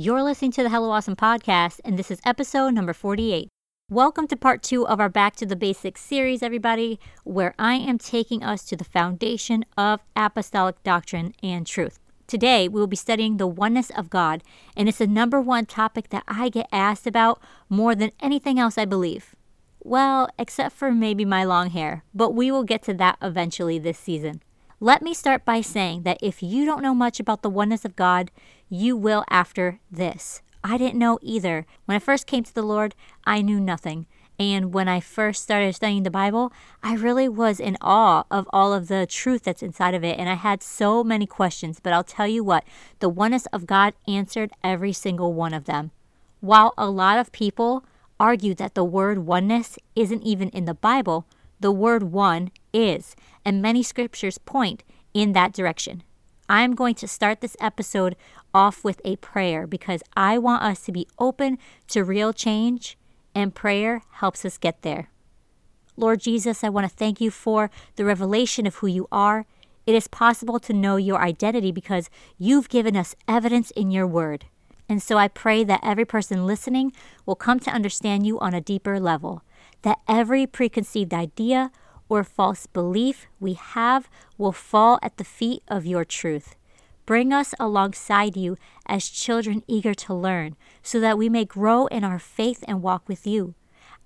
You're listening to the Hello Awesome podcast, and this is episode number 48. Welcome to part two of our Back to the Basics series, everybody, where I am taking us to the foundation of apostolic doctrine and truth. Today, we will be studying the oneness of God, and it's the number one topic that I get asked about more than anything else, I believe. Well, except for maybe my long hair, but we will get to that eventually this season. Let me start by saying that if you don't know much about the oneness of God, you will after this. I didn't know either. When I first came to the Lord, I knew nothing. And when I first started studying the Bible, I really was in awe of all of the truth that's inside of it. And I had so many questions. But I'll tell you what, the oneness of God answered every single one of them. While a lot of people argue that the word oneness isn't even in the Bible, the word one is. And many scriptures point in that direction. I'm going to start this episode off with a prayer because I want us to be open to real change, and prayer helps us get there. Lord Jesus, I want to thank you for the revelation of who you are. It is possible to know your identity because you've given us evidence in your word. And so I pray that every person listening will come to understand you on a deeper level, that every preconceived idea or false belief we have will fall at the feet of your truth. Bring us alongside you as children eager to learn, so that we may grow in our faith and walk with you.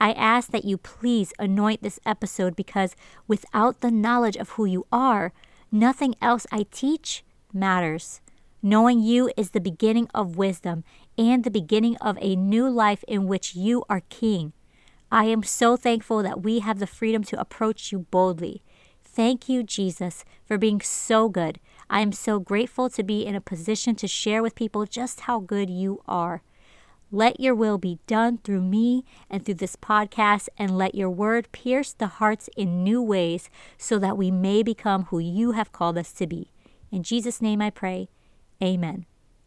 I ask that you please anoint this episode because without the knowledge of who you are, nothing else I teach matters. Knowing you is the beginning of wisdom and the beginning of a new life in which you are king. I am so thankful that we have the freedom to approach you boldly. Thank you, Jesus, for being so good. I am so grateful to be in a position to share with people just how good you are. Let your will be done through me and through this podcast, and let your word pierce the hearts in new ways so that we may become who you have called us to be. In Jesus' name I pray. Amen.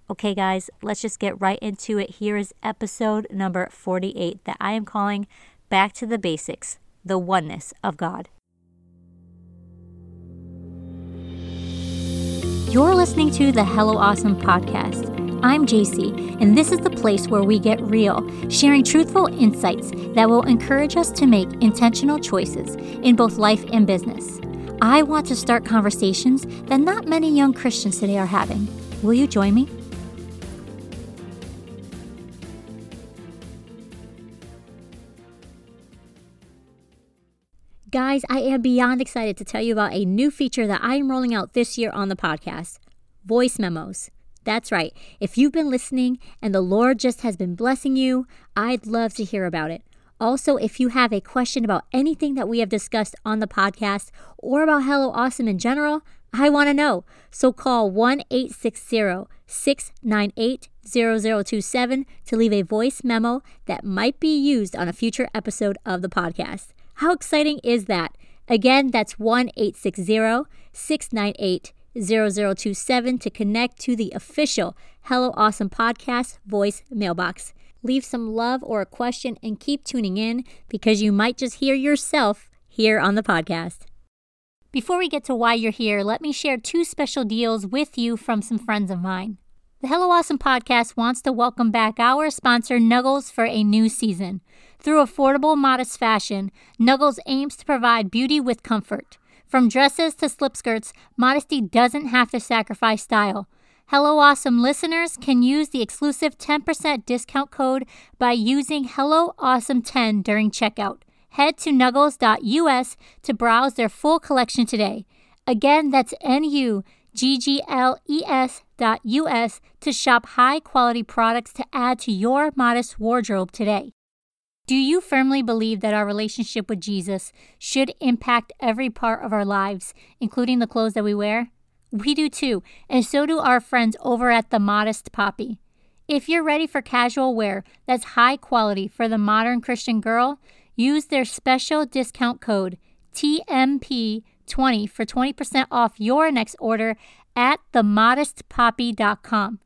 Okay, guys, let's just get right into it. Here is episode number 48 that I am calling back to the basics the oneness of God. You're listening to the Hello Awesome podcast. I'm JC, and this is the place where we get real, sharing truthful insights that will encourage us to make intentional choices in both life and business. I want to start conversations that not many young Christians today are having. Will you join me? Guys, I am beyond excited to tell you about a new feature that I am rolling out this year on the podcast voice memos. That's right. If you've been listening and the Lord just has been blessing you, I'd love to hear about it. Also, if you have a question about anything that we have discussed on the podcast or about Hello Awesome in general, I want to know. So call 1 860 698 0027 to leave a voice memo that might be used on a future episode of the podcast. How exciting is that? Again, that's 1 860 698 0027 to connect to the official Hello Awesome Podcast voice mailbox. Leave some love or a question and keep tuning in because you might just hear yourself here on the podcast. Before we get to why you're here, let me share two special deals with you from some friends of mine. The Hello Awesome podcast wants to welcome back our sponsor, Nuggles, for a new season. Through affordable, modest fashion, Nuggles aims to provide beauty with comfort. From dresses to slip skirts, modesty doesn't have to sacrifice style. Hello Awesome listeners can use the exclusive 10% discount code by using Hello Awesome 10 during checkout. Head to nuggles.us to browse their full collection today. Again, that's N U G G L E S dot US to shop high quality products to add to your modest wardrobe today. Do you firmly believe that our relationship with Jesus should impact every part of our lives, including the clothes that we wear? We do too, and so do our friends over at The Modest Poppy. If you're ready for casual wear that's high quality for the modern Christian girl, use their special discount code TMP20 for 20% off your next order at themodestpoppy.com.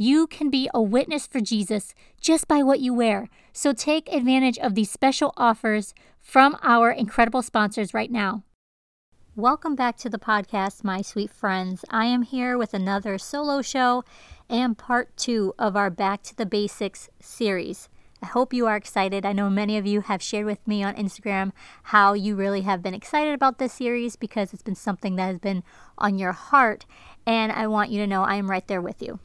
You can be a witness for Jesus just by what you wear. So take advantage of these special offers from our incredible sponsors right now. Welcome back to the podcast, my sweet friends. I am here with another solo show and part two of our Back to the Basics series. I hope you are excited. I know many of you have shared with me on Instagram how you really have been excited about this series because it's been something that has been on your heart, and I want you to know I am right there with you.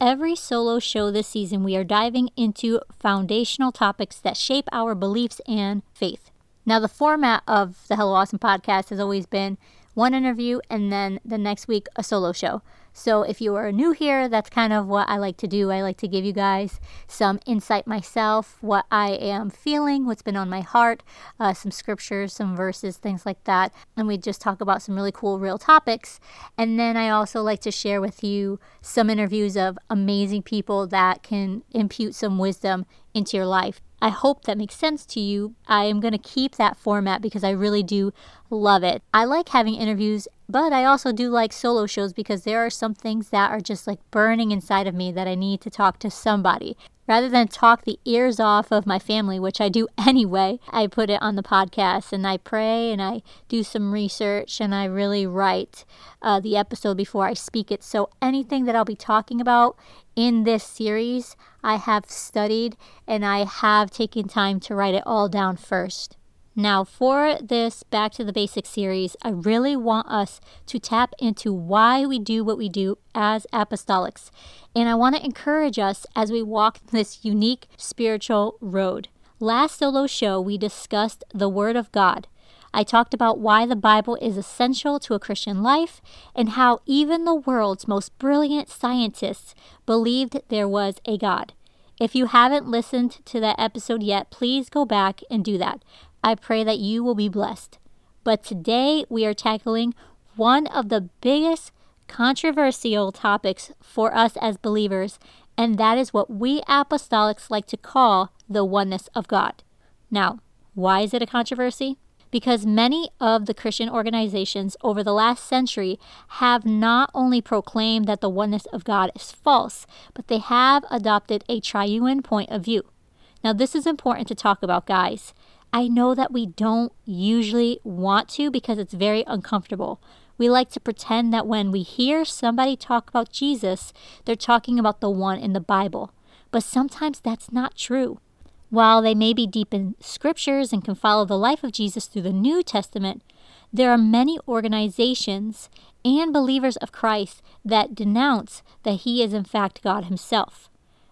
Every solo show this season, we are diving into foundational topics that shape our beliefs and faith. Now, the format of the Hello Awesome podcast has always been one interview and then the next week a solo show. So if you are new here, that's kind of what I like to do. I like to give you guys some insight myself, what I am feeling, what's been on my heart, uh, some scriptures, some verses, things like that. And we just talk about some really cool, real topics. And then I also like to share with you some interviews of amazing people that can impute some wisdom into your life. I hope that makes sense to you. I am going to keep that format because I really do love it. I like having interviews, but I also do like solo shows because there are some things that are just like burning inside of me that I need to talk to somebody. Rather than talk the ears off of my family, which I do anyway, I put it on the podcast and I pray and I do some research and I really write uh, the episode before I speak it. So anything that I'll be talking about in this series, I have studied and I have taken time to write it all down first. Now, for this Back to the Basics series, I really want us to tap into why we do what we do as apostolics. And I want to encourage us as we walk this unique spiritual road. Last solo show, we discussed the Word of God. I talked about why the Bible is essential to a Christian life and how even the world's most brilliant scientists believed there was a God. If you haven't listened to that episode yet, please go back and do that. I pray that you will be blessed. But today we are tackling one of the biggest controversial topics for us as believers, and that is what we apostolics like to call the oneness of God. Now, why is it a controversy? Because many of the Christian organizations over the last century have not only proclaimed that the oneness of God is false, but they have adopted a triune point of view. Now, this is important to talk about, guys. I know that we don't usually want to because it's very uncomfortable. We like to pretend that when we hear somebody talk about Jesus, they're talking about the one in the Bible. But sometimes that's not true. While they may be deep in scriptures and can follow the life of Jesus through the New Testament, there are many organizations and believers of Christ that denounce that he is in fact God himself.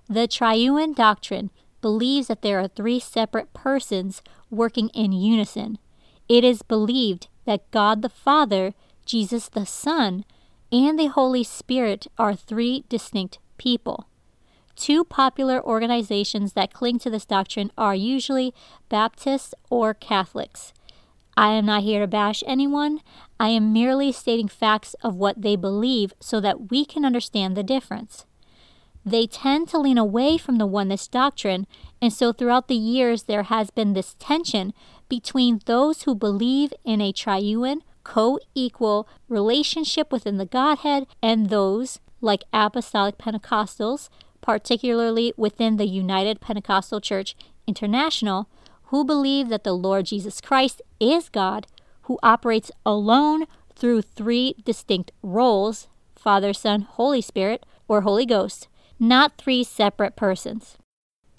The triune doctrine believes that there are three separate persons working in unison. It is believed that God the Father, Jesus the Son, and the Holy Spirit are three distinct people. Two popular organizations that cling to this doctrine are usually Baptists or Catholics. I am not here to bash anyone. I am merely stating facts of what they believe so that we can understand the difference they tend to lean away from the oneness doctrine, and so throughout the years there has been this tension between those who believe in a triune, co equal relationship within the Godhead and those, like Apostolic Pentecostals, particularly within the United Pentecostal Church International, who believe that the Lord Jesus Christ is God, who operates alone through three distinct roles Father, Son, Holy Spirit, or Holy Ghost not three separate persons.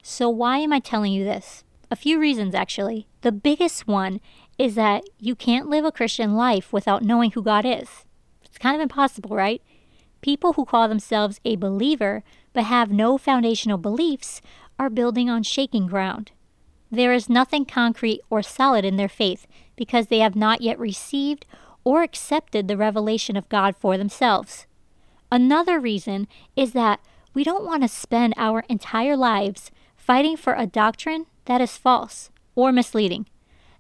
So, why am I telling you this? A few reasons, actually. The biggest one is that you can't live a Christian life without knowing who God is. It's kind of impossible, right? People who call themselves a believer but have no foundational beliefs are building on shaking ground. There is nothing concrete or solid in their faith because they have not yet received or accepted the revelation of God for themselves. Another reason is that we don't want to spend our entire lives fighting for a doctrine that is false or misleading.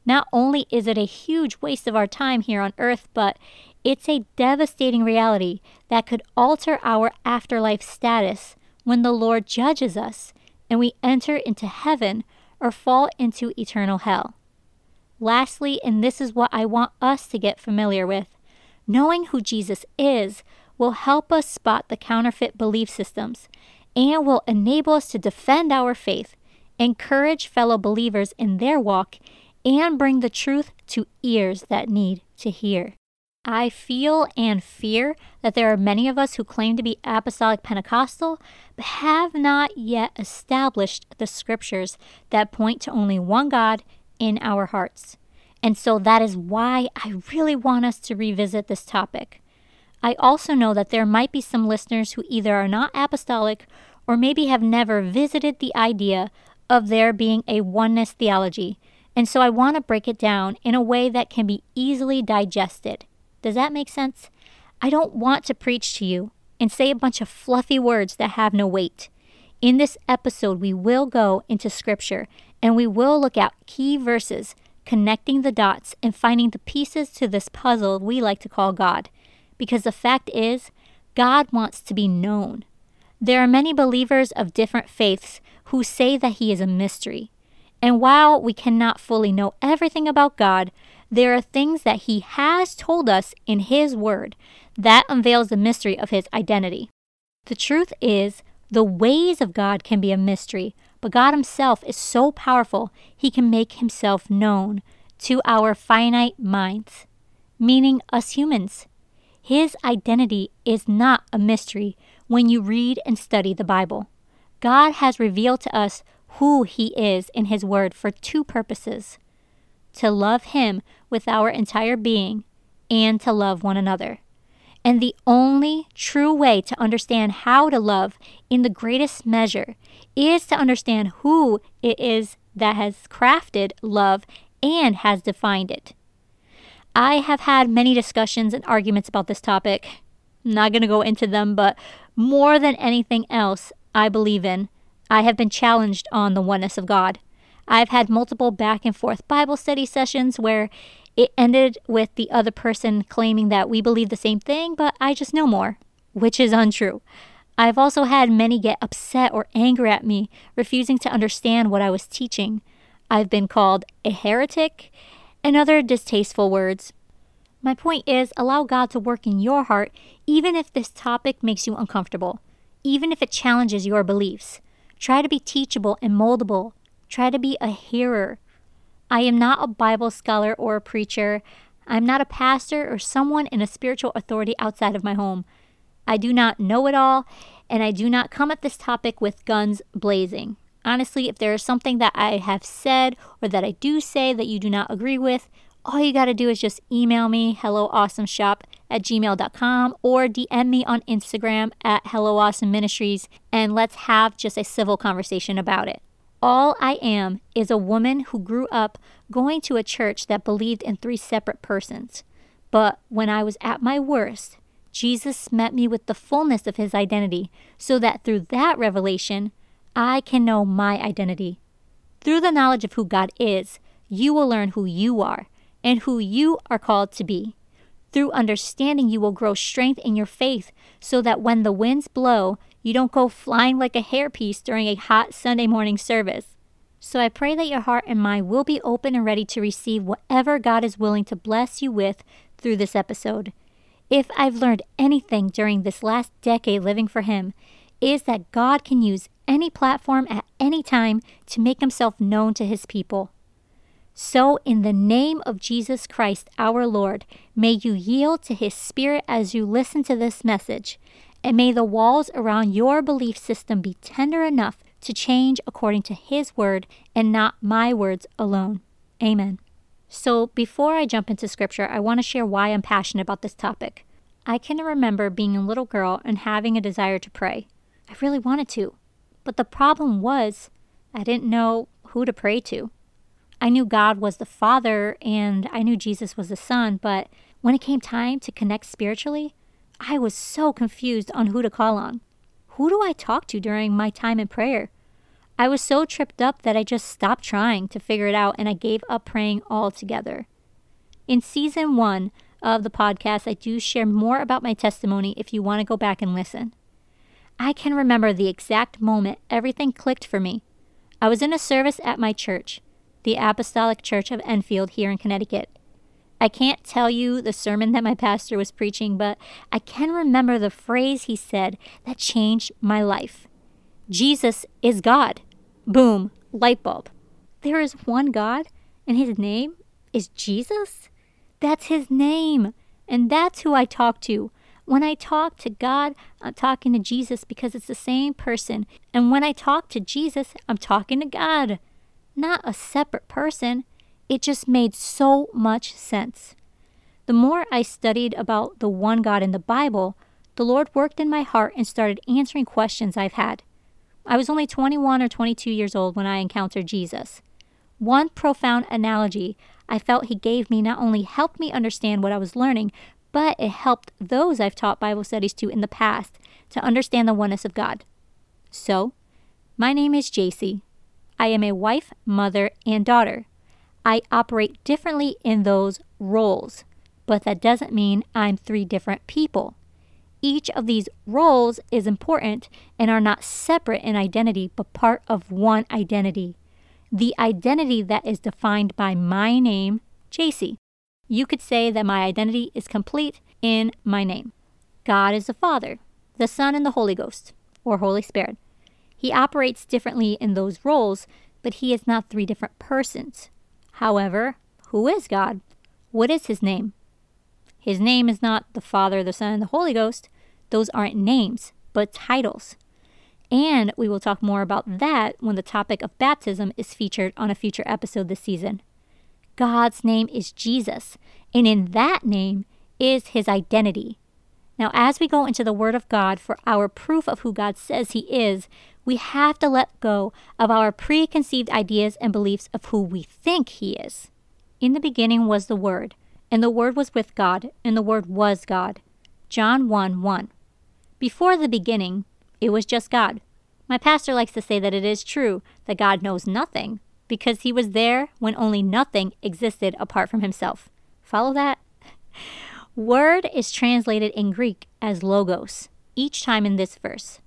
Not only is it a huge waste of our time here on earth, but it's a devastating reality that could alter our afterlife status when the Lord judges us and we enter into heaven or fall into eternal hell. Lastly, and this is what I want us to get familiar with knowing who Jesus is will help us spot the counterfeit belief systems and will enable us to defend our faith, encourage fellow believers in their walk, and bring the truth to ears that need to hear. I feel and fear that there are many of us who claim to be apostolic Pentecostal, but have not yet established the scriptures that point to only one God in our hearts. And so that is why I really want us to revisit this topic. I also know that there might be some listeners who either are not apostolic or maybe have never visited the idea of there being a oneness theology. And so I want to break it down in a way that can be easily digested. Does that make sense? I don't want to preach to you and say a bunch of fluffy words that have no weight. In this episode, we will go into scripture and we will look at key verses, connecting the dots and finding the pieces to this puzzle we like to call God. Because the fact is, God wants to be known. There are many believers of different faiths who say that He is a mystery. And while we cannot fully know everything about God, there are things that He has told us in His Word that unveils the mystery of His identity. The truth is, the ways of God can be a mystery, but God Himself is so powerful, He can make Himself known to our finite minds, meaning us humans. His identity is not a mystery when you read and study the Bible. God has revealed to us who He is in His Word for two purposes to love Him with our entire being and to love one another. And the only true way to understand how to love in the greatest measure is to understand who it is that has crafted love and has defined it. I have had many discussions and arguments about this topic. I'm not going to go into them, but more than anything else I believe in, I have been challenged on the oneness of God. I've had multiple back and forth Bible study sessions where it ended with the other person claiming that we believe the same thing, but I just know more, which is untrue. I've also had many get upset or angry at me, refusing to understand what I was teaching. I've been called a heretic and other distasteful words. My point is allow God to work in your heart, even if this topic makes you uncomfortable, even if it challenges your beliefs. Try to be teachable and moldable. Try to be a hearer. I am not a Bible scholar or a preacher. I'm not a pastor or someone in a spiritual authority outside of my home. I do not know it all, and I do not come at this topic with guns blazing. Honestly, if there is something that I have said or that I do say that you do not agree with, all you got to do is just email me, helloawesomeshop at gmail.com, or DM me on Instagram at helloawesomeministries, and let's have just a civil conversation about it. All I am is a woman who grew up going to a church that believed in three separate persons. But when I was at my worst, Jesus met me with the fullness of his identity so that through that revelation, I can know my identity. Through the knowledge of who God is, you will learn who you are and who you are called to be. Through understanding, you will grow strength in your faith so that when the winds blow, you don't go flying like a hairpiece during a hot Sunday morning service. So I pray that your heart and mind will be open and ready to receive whatever God is willing to bless you with through this episode. If I've learned anything during this last decade living for Him, is that God can use any platform at any time to make Himself known to His people. So, in the name of Jesus Christ our Lord, may you yield to His Spirit as you listen to this message and may the walls around your belief system be tender enough to change according to His word and not my words alone. Amen. So, before I jump into scripture, I want to share why I'm passionate about this topic. I can remember being a little girl and having a desire to pray. I really wanted to. But the problem was, I didn't know who to pray to. I knew God was the Father and I knew Jesus was the Son, but when it came time to connect spiritually, I was so confused on who to call on. Who do I talk to during my time in prayer? I was so tripped up that I just stopped trying to figure it out and I gave up praying altogether. In season one of the podcast, I do share more about my testimony if you want to go back and listen. I can remember the exact moment everything clicked for me. I was in a service at my church, the Apostolic Church of Enfield here in Connecticut. I can't tell you the sermon that my pastor was preaching, but I can remember the phrase he said that changed my life Jesus is God. Boom, light bulb. There is one God, and his name is Jesus? That's his name. And that's who I talk to. When I talk to God, I'm talking to Jesus because it's the same person. And when I talk to Jesus, I'm talking to God, not a separate person. It just made so much sense. The more I studied about the one God in the Bible, the Lord worked in my heart and started answering questions I've had. I was only 21 or 22 years old when I encountered Jesus. One profound analogy I felt he gave me not only helped me understand what I was learning, but it helped those I've taught Bible studies to in the past to understand the oneness of God. So, my name is JC. I am a wife, mother, and daughter. I operate differently in those roles, but that doesn't mean I'm three different people. Each of these roles is important and are not separate in identity, but part of one identity. The identity that is defined by my name, JC. You could say that my identity is complete in my name. God is the Father, the Son, and the Holy Ghost, or Holy Spirit. He operates differently in those roles, but he is not three different persons. However, who is God? What is his name? His name is not the Father, the Son, and the Holy Ghost. Those aren't names, but titles. And we will talk more about that when the topic of baptism is featured on a future episode this season. God's name is Jesus, and in that name is his identity. Now, as we go into the Word of God for our proof of who God says He is, we have to let go of our preconceived ideas and beliefs of who we think He is. In the beginning was the Word, and the Word was with God, and the Word was God. John 1 1. Before the beginning, it was just God. My pastor likes to say that it is true that God knows nothing because he was there when only nothing existed apart from himself. Follow that? Word is translated in Greek as logos each time in this verse.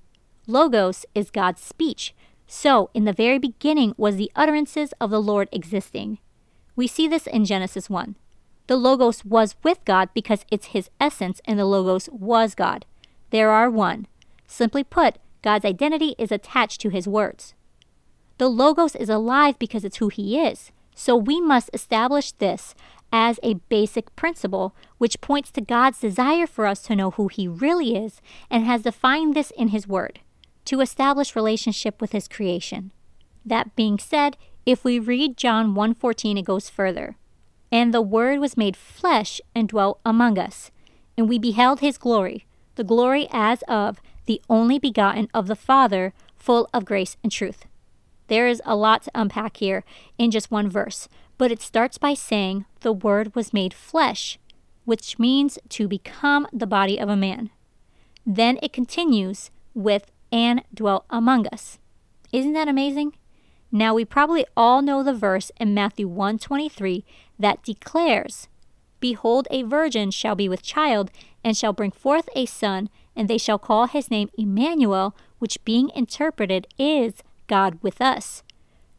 Logos is God's speech. So, in the very beginning was the utterances of the Lord existing. We see this in Genesis 1. The Logos was with God because it's his essence, and the Logos was God there are one. Simply put, God's identity is attached to his words. The Logos is alive because it's who he is. So we must establish this as a basic principle, which points to God's desire for us to know who he really is and has defined this in his word to establish relationship with his creation. That being said, if we read John 1:14 it goes further. And the word was made flesh and dwelt among us, and we beheld his glory, the glory as of the only begotten of the Father, full of grace and truth. There is a lot to unpack here in just one verse, but it starts by saying the Word was made flesh, which means to become the body of a man. Then it continues with and dwelt among us. Isn't that amazing? Now we probably all know the verse in Matthew 123 that declares, Behold, a virgin shall be with child, and shall bring forth a son, and they shall call his name Emmanuel, which being interpreted is God with us.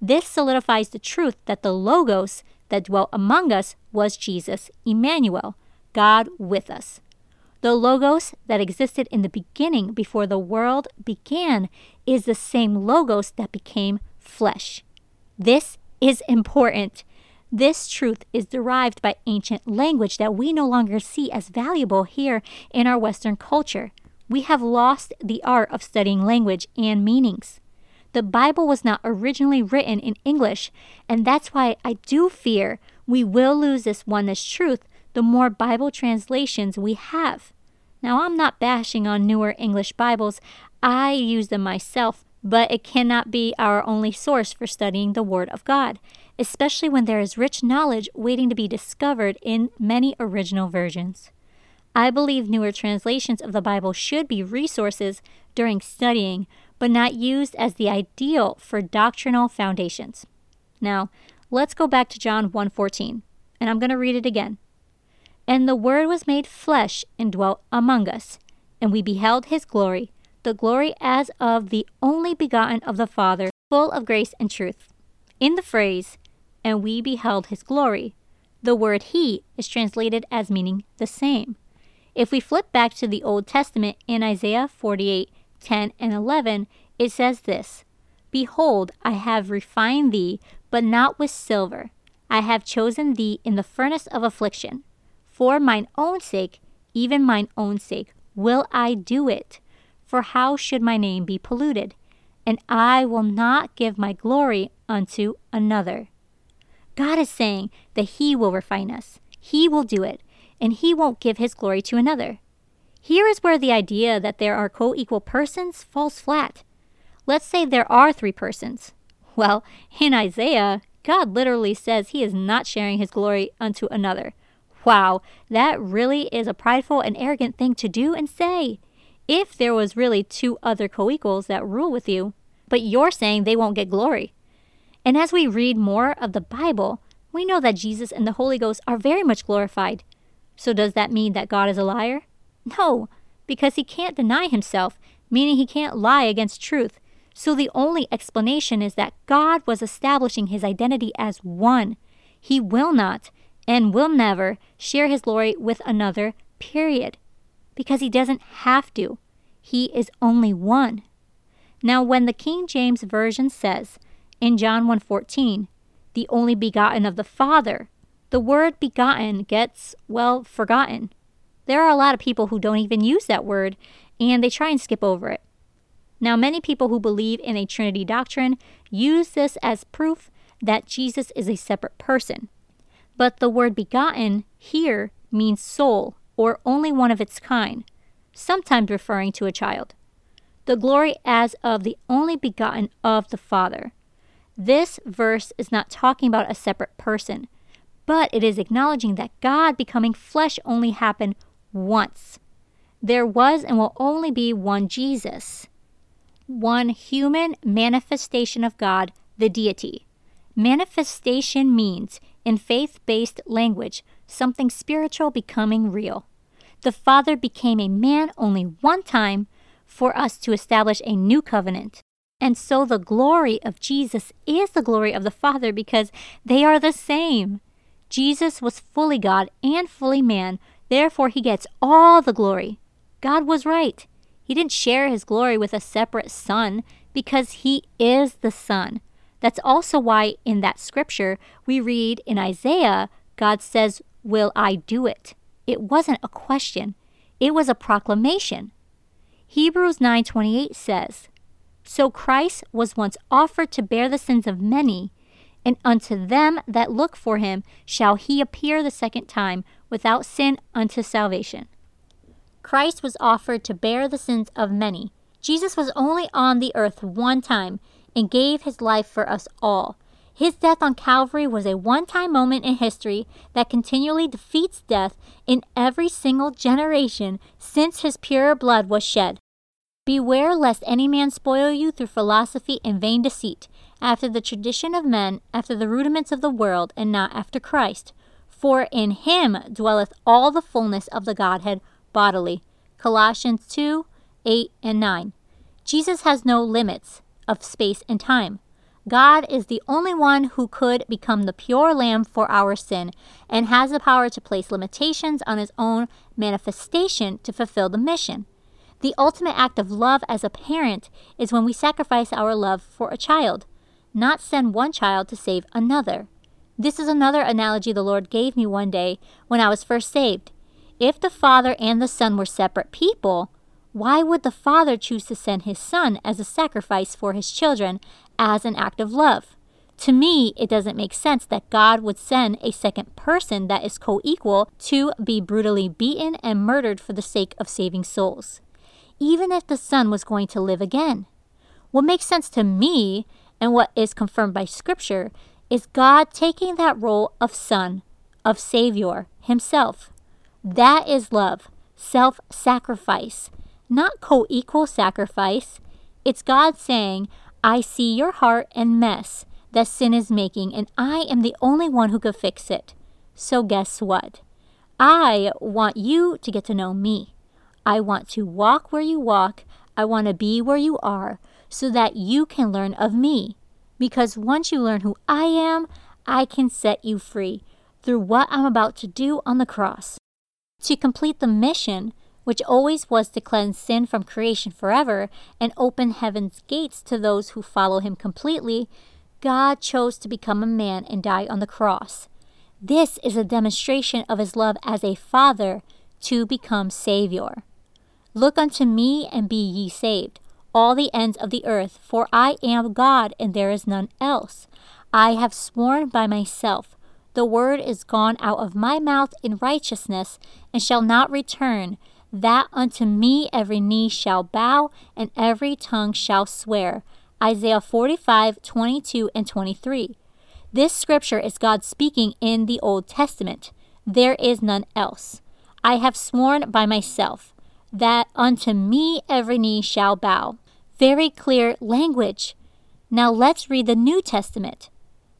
This solidifies the truth that the Logos that dwelt among us was Jesus, Emmanuel, God with us. The Logos that existed in the beginning before the world began is the same Logos that became flesh. This is important. This truth is derived by ancient language that we no longer see as valuable here in our Western culture. We have lost the art of studying language and meanings. The Bible was not originally written in English, and that's why I do fear we will lose this oneness truth the more Bible translations we have. Now, I'm not bashing on newer English Bibles, I use them myself, but it cannot be our only source for studying the Word of God especially when there is rich knowledge waiting to be discovered in many original versions. I believe newer translations of the Bible should be resources during studying, but not used as the ideal for doctrinal foundations. Now, let's go back to John 1:14, and I'm going to read it again. And the word was made flesh and dwelt among us, and we beheld his glory, the glory as of the only begotten of the Father, full of grace and truth. In the phrase, and we beheld his glory. The word he is translated as meaning the same. If we flip back to the Old Testament in Isaiah 48 10 and 11, it says this Behold, I have refined thee, but not with silver. I have chosen thee in the furnace of affliction. For mine own sake, even mine own sake, will I do it. For how should my name be polluted? And I will not give my glory unto another. God is saying that He will refine us, He will do it, and He won't give His glory to another. Here is where the idea that there are co equal persons falls flat. Let's say there are three persons. Well, in Isaiah, God literally says He is not sharing His glory unto another. Wow, that really is a prideful and arrogant thing to do and say. If there was really two other co equals that rule with you, but you're saying they won't get glory. And as we read more of the Bible, we know that Jesus and the Holy Ghost are very much glorified. So does that mean that God is a liar? No, because he can't deny himself, meaning he can't lie against truth. So the only explanation is that God was establishing his identity as one. He will not and will never share his glory with another, period. Because he doesn't have to. He is only one. Now when the King James version says, in John 1:14, the only begotten of the Father. The word begotten gets, well, forgotten. There are a lot of people who don't even use that word and they try and skip over it. Now, many people who believe in a Trinity doctrine use this as proof that Jesus is a separate person. But the word begotten here means sole or only one of its kind, sometimes referring to a child. The glory as of the only begotten of the Father. This verse is not talking about a separate person, but it is acknowledging that God becoming flesh only happened once. There was and will only be one Jesus, one human manifestation of God, the deity. Manifestation means, in faith based language, something spiritual becoming real. The Father became a man only one time for us to establish a new covenant. And so the glory of Jesus is the glory of the Father because they are the same. Jesus was fully God and fully man, therefore, he gets all the glory. God was right. He didn't share his glory with a separate son because he is the Son. That's also why in that scripture we read in Isaiah, God says, Will I do it? It wasn't a question, it was a proclamation. Hebrews 9:28 says, so Christ was once offered to bear the sins of many, and unto them that look for him shall he appear the second time without sin unto salvation. Christ was offered to bear the sins of many. Jesus was only on the earth one time and gave his life for us all. His death on Calvary was a one time moment in history that continually defeats death in every single generation since his pure blood was shed. Beware lest any man spoil you through philosophy and vain deceit, after the tradition of men, after the rudiments of the world, and not after Christ. For in him dwelleth all the fullness of the Godhead bodily. Colossians 2 8 and 9. Jesus has no limits of space and time. God is the only one who could become the pure lamb for our sin and has the power to place limitations on his own manifestation to fulfill the mission. The ultimate act of love as a parent is when we sacrifice our love for a child, not send one child to save another. This is another analogy the Lord gave me one day when I was first saved. If the Father and the Son were separate people, why would the Father choose to send his Son as a sacrifice for his children as an act of love? To me, it doesn't make sense that God would send a second person that is co equal to be brutally beaten and murdered for the sake of saving souls even if the son was going to live again. What makes sense to me, and what is confirmed by Scripture, is God taking that role of son, of Savior, Himself. That is love, self sacrifice, not co equal sacrifice. It's God saying, I see your heart and mess that sin is making, and I am the only one who could fix it. So, guess what? I want you to get to know me. I want to walk where you walk. I want to be where you are so that you can learn of me. Because once you learn who I am, I can set you free through what I'm about to do on the cross. To complete the mission, which always was to cleanse sin from creation forever and open heaven's gates to those who follow him completely, God chose to become a man and die on the cross. This is a demonstration of his love as a father to become Savior. Look unto me and be ye saved, all the ends of the earth, for I am God and there is none else. I have sworn by myself, the word is gone out of my mouth in righteousness, and shall not return, that unto me every knee shall bow, and every tongue shall swear. Isaiah 45, 22, and 23. This scripture is God speaking in the Old Testament. There is none else. I have sworn by myself that unto me every knee shall bow. Very clear language. Now let's read the New Testament.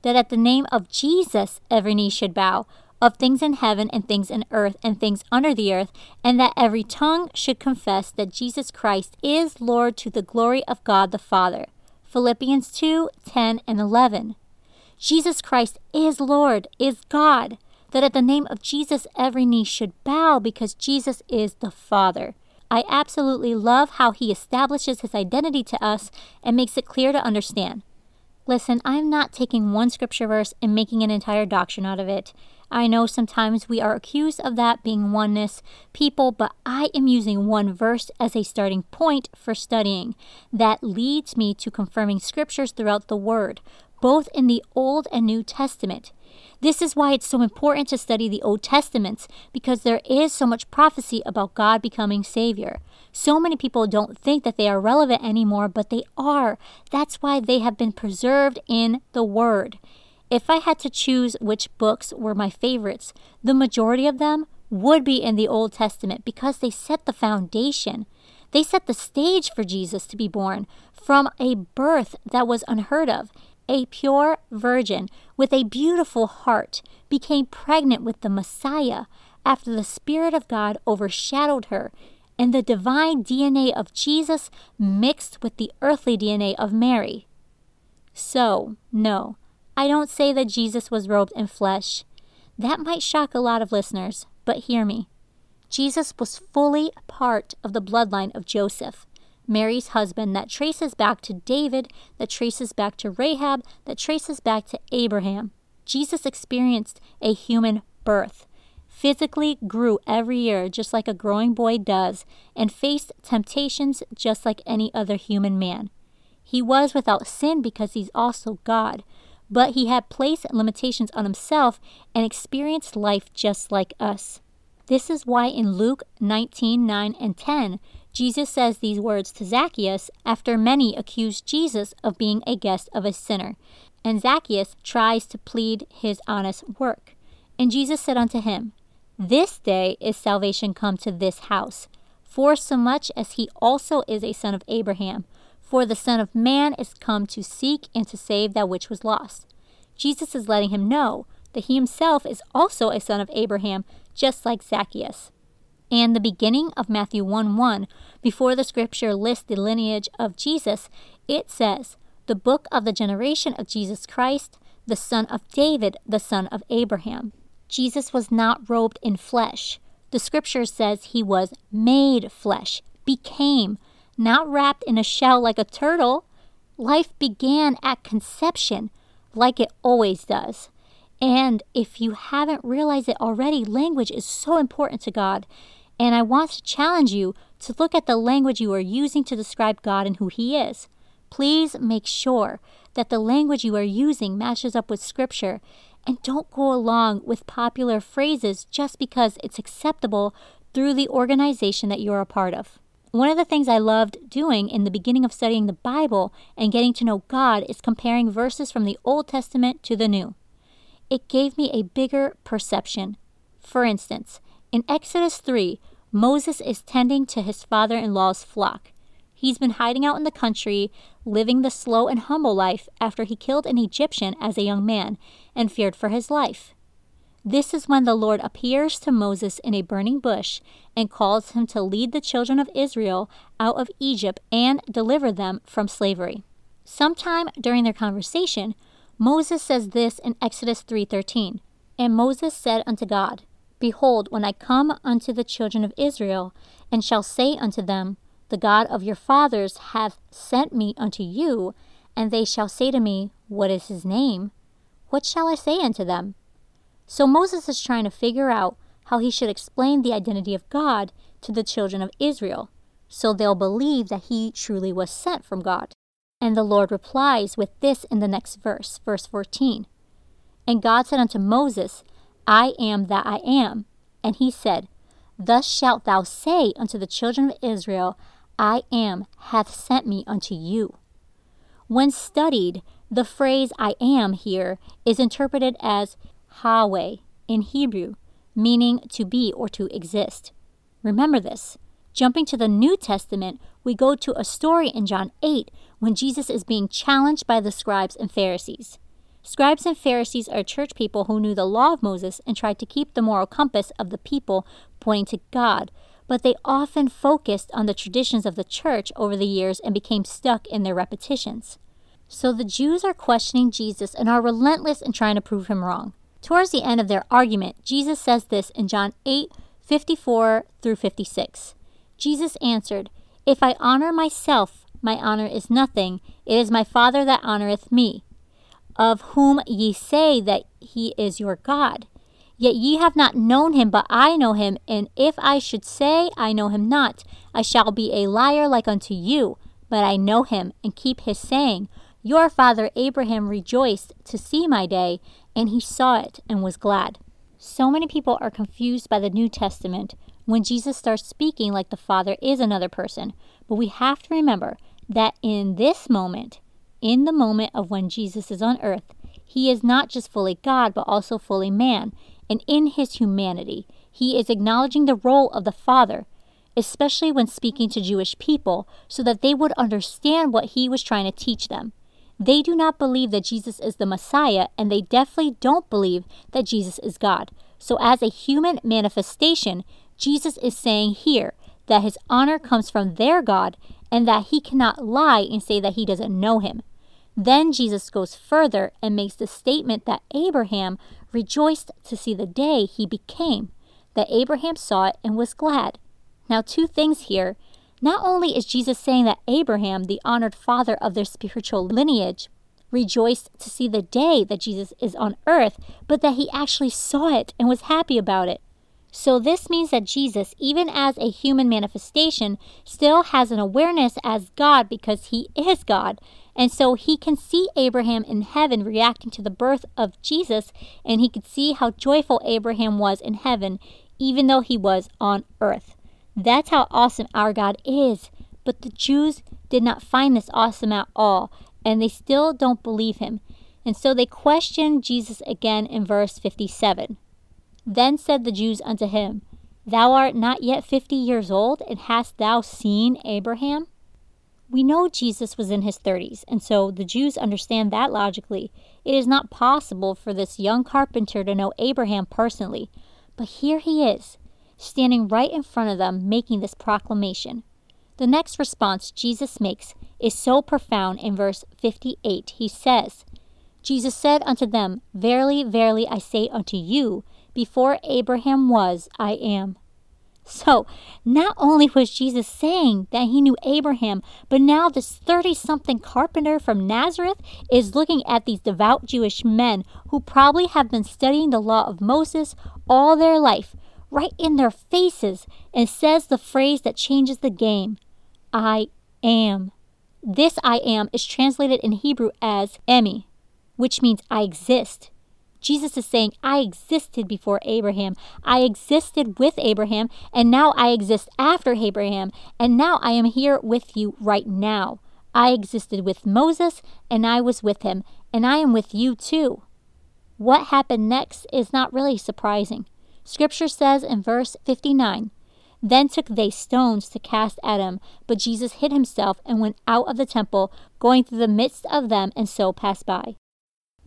That at the name of Jesus every knee should bow, of things in heaven and things in earth and things under the earth, and that every tongue should confess that Jesus Christ is Lord to the glory of God the Father. Philippians 2 10 and 11. Jesus Christ is Lord, is God, that at the name of Jesus every knee should bow because Jesus is the Father. I absolutely love how he establishes his identity to us and makes it clear to understand. Listen, I'm not taking one scripture verse and making an entire doctrine out of it. I know sometimes we are accused of that being oneness people, but I am using one verse as a starting point for studying. That leads me to confirming scriptures throughout the Word, both in the Old and New Testament. This is why it's so important to study the Old Testaments, because there is so much prophecy about God becoming Savior. So many people don't think that they are relevant anymore, but they are. That's why they have been preserved in the Word. If I had to choose which books were my favorites, the majority of them would be in the Old Testament because they set the foundation. They set the stage for Jesus to be born from a birth that was unheard of a pure virgin with a beautiful heart, became pregnant with the Messiah after the Spirit of God overshadowed her, and the divine DNA of Jesus mixed with the earthly DNA of Mary. So, no, I don't say that Jesus was robed in flesh. That might shock a lot of listeners, but hear me. Jesus was fully part of the bloodline of Joseph. Mary's husband that traces back to David, that traces back to Rahab, that traces back to Abraham. Jesus experienced a human birth, physically grew every year just like a growing boy does, and faced temptations just like any other human man. He was without sin because he's also God, but he had placed limitations on himself and experienced life just like us. This is why in Luke 19 9 and 10, Jesus says these words to Zacchaeus after many accuse Jesus of being a guest of a sinner. And Zacchaeus tries to plead his honest work. And Jesus said unto him, This day is salvation come to this house, for so much as he also is a son of Abraham. For the Son of Man is come to seek and to save that which was lost. Jesus is letting him know that he himself is also a son of Abraham, just like Zacchaeus and the beginning of Matthew 1 1, before the scripture lists the lineage of Jesus, it says, The book of the generation of Jesus Christ, the son of David, the son of Abraham. Jesus was not robed in flesh. The scripture says he was made flesh, became, not wrapped in a shell like a turtle. Life began at conception, like it always does. And if you haven't realized it already, language is so important to God. And I want to challenge you to look at the language you are using to describe God and who He is. Please make sure that the language you are using matches up with Scripture and don't go along with popular phrases just because it's acceptable through the organization that you're a part of. One of the things I loved doing in the beginning of studying the Bible and getting to know God is comparing verses from the Old Testament to the New. It gave me a bigger perception. For instance, in Exodus 3, Moses is tending to his father in law's flock. He's been hiding out in the country, living the slow and humble life after he killed an Egyptian as a young man and feared for his life. This is when the Lord appears to Moses in a burning bush and calls him to lead the children of Israel out of Egypt and deliver them from slavery. Sometime during their conversation, Moses says this in Exodus 3:13, "And Moses said unto God, Behold, when I come unto the children of Israel, and shall say unto them, The God of your fathers hath sent me unto you, and they shall say to me, What is his name? What shall I say unto them? So Moses is trying to figure out how he should explain the identity of God to the children of Israel, so they'll believe that he truly was sent from God. And the Lord replies with this in the next verse, verse 14. And God said unto Moses, I am that I am. And he said, Thus shalt thou say unto the children of Israel, I am hath sent me unto you. When studied, the phrase I am here is interpreted as Haweh in Hebrew, meaning to be or to exist. Remember this. Jumping to the New Testament, we go to a story in John 8 when Jesus is being challenged by the scribes and Pharisees. Scribes and Pharisees are church people who knew the law of Moses and tried to keep the moral compass of the people pointing to God, but they often focused on the traditions of the church over the years and became stuck in their repetitions. So the Jews are questioning Jesus and are relentless in trying to prove him wrong. Towards the end of their argument, Jesus says this in John 8 54 through 56. Jesus answered, If I honor myself, my honor is nothing. It is my Father that honoreth me, of whom ye say that he is your God. Yet ye have not known him, but I know him, and if I should say I know him not, I shall be a liar like unto you. But I know him, and keep his saying. Your father Abraham rejoiced to see my day, and he saw it and was glad. So many people are confused by the New Testament when Jesus starts speaking like the Father is another person. But we have to remember that in this moment, in the moment of when Jesus is on earth, he is not just fully God, but also fully man. And in his humanity, he is acknowledging the role of the Father, especially when speaking to Jewish people, so that they would understand what he was trying to teach them. They do not believe that Jesus is the Messiah, and they definitely don't believe that Jesus is God. So, as a human manifestation, Jesus is saying here that his honor comes from their God and that he cannot lie and say that he doesn't know him. Then Jesus goes further and makes the statement that Abraham rejoiced to see the day he became, that Abraham saw it and was glad. Now, two things here not only is Jesus saying that Abraham, the honored father of their spiritual lineage, rejoiced to see the day that Jesus is on earth, but that he actually saw it and was happy about it. So, this means that Jesus, even as a human manifestation, still has an awareness as God because he is God. And so he can see Abraham in heaven reacting to the birth of Jesus, and he could see how joyful Abraham was in heaven, even though he was on earth. That's how awesome our God is. But the Jews did not find this awesome at all, and they still don't believe him. And so they question Jesus again in verse 57. Then said the Jews unto him, Thou art not yet fifty years old, and hast thou seen Abraham? We know Jesus was in his 30s, and so the Jews understand that logically. It is not possible for this young carpenter to know Abraham personally. But here he is, standing right in front of them, making this proclamation. The next response Jesus makes is so profound in verse 58. He says, Jesus said unto them, Verily, verily, I say unto you, before Abraham was, I am. So, not only was Jesus saying that he knew Abraham, but now this 30 something carpenter from Nazareth is looking at these devout Jewish men who probably have been studying the law of Moses all their life, right in their faces and says the phrase that changes the game I am. This I am is translated in Hebrew as Emi, which means I exist. Jesus is saying, I existed before Abraham. I existed with Abraham, and now I exist after Abraham, and now I am here with you right now. I existed with Moses, and I was with him, and I am with you too. What happened next is not really surprising. Scripture says in verse 59 Then took they stones to cast at him, but Jesus hid himself and went out of the temple, going through the midst of them, and so passed by.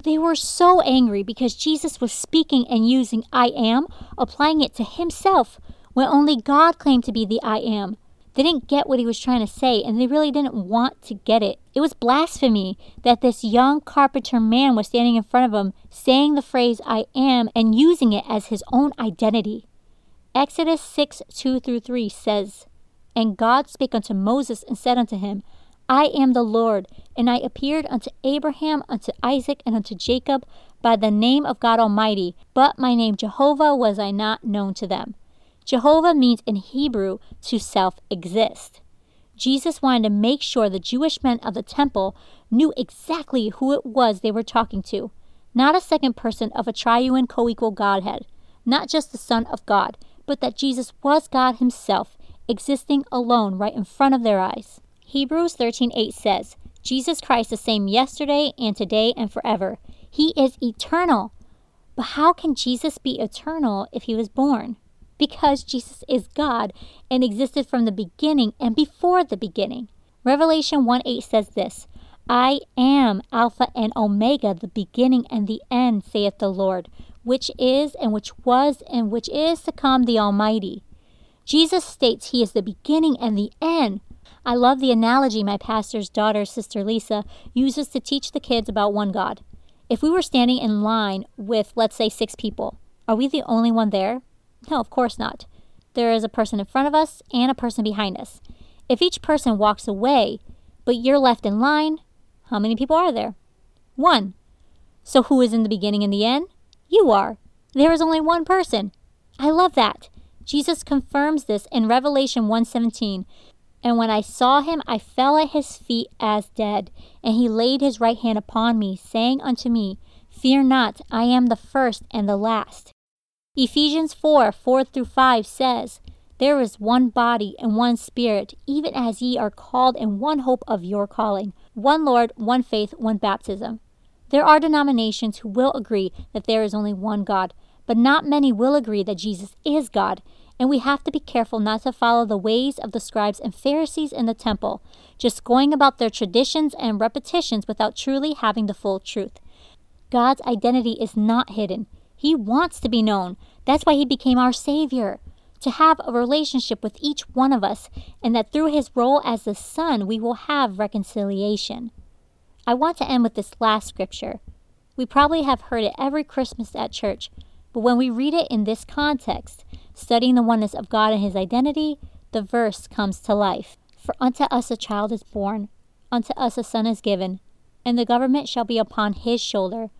They were so angry because Jesus was speaking and using I am, applying it to himself, when only God claimed to be the I am. They didn't get what he was trying to say, and they really didn't want to get it. It was blasphemy that this young carpenter man was standing in front of them, saying the phrase I am and using it as his own identity. Exodus 6 2 through 3 says, And God spake unto Moses and said unto him, I am the Lord, And I appeared unto Abraham, unto Isaac, and unto Jacob by the name of God Almighty, but my name Jehovah was I not known to them. Jehovah means in Hebrew to self exist. Jesus wanted to make sure the Jewish men of the temple knew exactly who it was they were talking to, not a second person of a triune co equal Godhead, not just the Son of God, but that Jesus was God Himself, existing alone right in front of their eyes. Hebrews 13:8 says, Jesus Christ the same yesterday and today and forever. He is eternal. But how can Jesus be eternal if he was born? Because Jesus is God and existed from the beginning and before the beginning. Revelation 1 8 says this I am Alpha and Omega, the beginning and the end, saith the Lord, which is and which was and which is to come, the Almighty. Jesus states he is the beginning and the end. I love the analogy my pastor's daughter, Sister Lisa, uses to teach the kids about one God. If we were standing in line with, let's say, six people, are we the only one there? No, of course not. There is a person in front of us and a person behind us. If each person walks away, but you're left in line, how many people are there? One. So who is in the beginning and the end? You are. There is only one person. I love that. Jesus confirms this in Revelation 1:17. And when I saw him, I fell at his feet as dead. And he laid his right hand upon me, saying unto me, Fear not, I am the first and the last. Ephesians 4 4 through 5 says, There is one body and one spirit, even as ye are called in one hope of your calling, one Lord, one faith, one baptism. There are denominations who will agree that there is only one God, but not many will agree that Jesus is God and we have to be careful not to follow the ways of the scribes and Pharisees in the temple, just going about their traditions and repetitions without truly having the full truth. God's identity is not hidden. He wants to be known. That's why He became our Savior. To have a relationship with each one of us, and that through His role as the Son, we will have reconciliation. I want to end with this last scripture. We probably have heard it every Christmas at church, but when we read it in this context, studying the oneness of God and his identity, the verse comes to life. For unto us a child is born, unto us a son is given, and the government shall be upon his shoulder,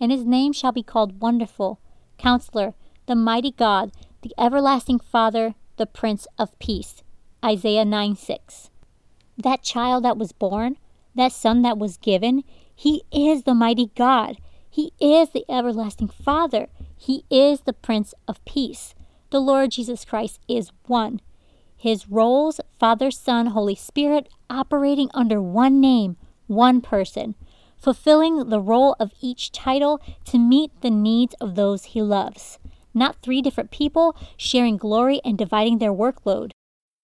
and his name shall be called Wonderful, Counselor, the Mighty God, the Everlasting Father, the Prince of Peace. Isaiah 9 6. That child that was born, that son that was given, he is the mighty God. He is the everlasting Father. He is the Prince of Peace. The Lord Jesus Christ is one. His roles, Father, Son, Holy Spirit, operating under one name, one person, fulfilling the role of each title to meet the needs of those he loves. Not three different people sharing glory and dividing their workload.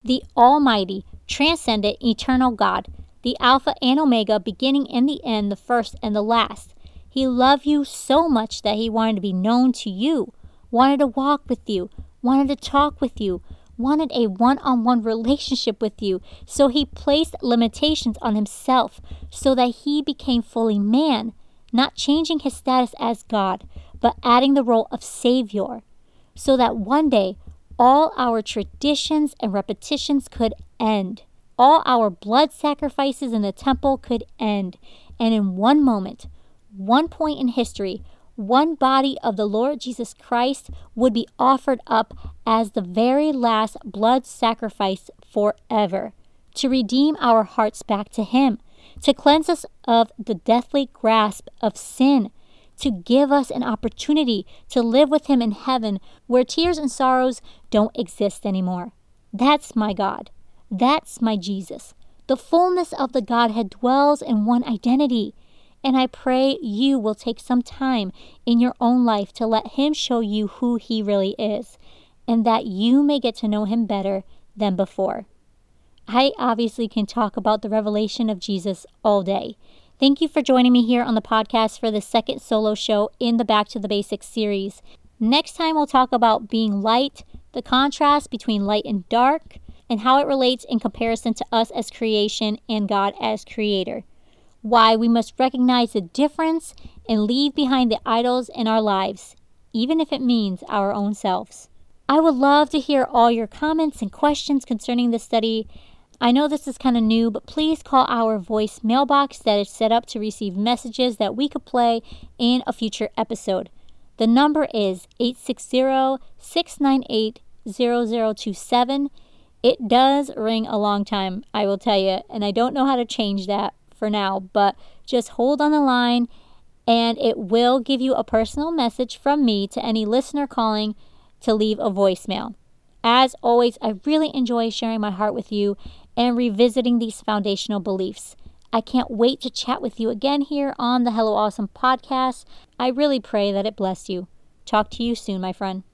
The Almighty, transcendent, eternal God, the Alpha and Omega, beginning and the end, the first and the last. He loved you so much that he wanted to be known to you, wanted to walk with you, wanted to talk with you, wanted a one on one relationship with you. So he placed limitations on himself so that he became fully man, not changing his status as God, but adding the role of Savior, so that one day all our traditions and repetitions could end. All our blood sacrifices in the temple could end. And in one moment, one point in history, one body of the Lord Jesus Christ would be offered up as the very last blood sacrifice forever to redeem our hearts back to Him, to cleanse us of the deathly grasp of sin, to give us an opportunity to live with Him in heaven where tears and sorrows don't exist anymore. That's my God. That's my Jesus. The fullness of the Godhead dwells in one identity. And I pray you will take some time in your own life to let Him show you who He really is, and that you may get to know Him better than before. I obviously can talk about the revelation of Jesus all day. Thank you for joining me here on the podcast for the second solo show in the Back to the Basics series. Next time, we'll talk about being light, the contrast between light and dark, and how it relates in comparison to us as creation and God as creator why we must recognize the difference and leave behind the idols in our lives, even if it means our own selves. I would love to hear all your comments and questions concerning this study. I know this is kind of new, but please call our voice mailbox that is set up to receive messages that we could play in a future episode. The number is 860 698 0027. It does ring a long time, I will tell you, and I don't know how to change that for now, but just hold on the line and it will give you a personal message from me to any listener calling to leave a voicemail. As always, I really enjoy sharing my heart with you and revisiting these foundational beliefs. I can't wait to chat with you again here on the Hello Awesome podcast. I really pray that it bless you. Talk to you soon, my friend.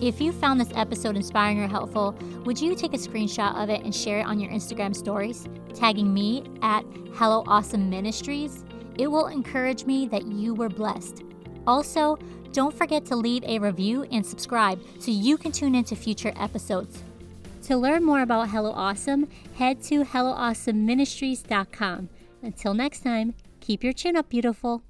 If you found this episode inspiring or helpful, would you take a screenshot of it and share it on your Instagram stories, tagging me at Hello Awesome Ministries? It will encourage me that you were blessed. Also, don't forget to leave a review and subscribe so you can tune into future episodes. To learn more about Hello Awesome, head to HelloAwesomeMinistries.com. Until next time, keep your chin up, beautiful.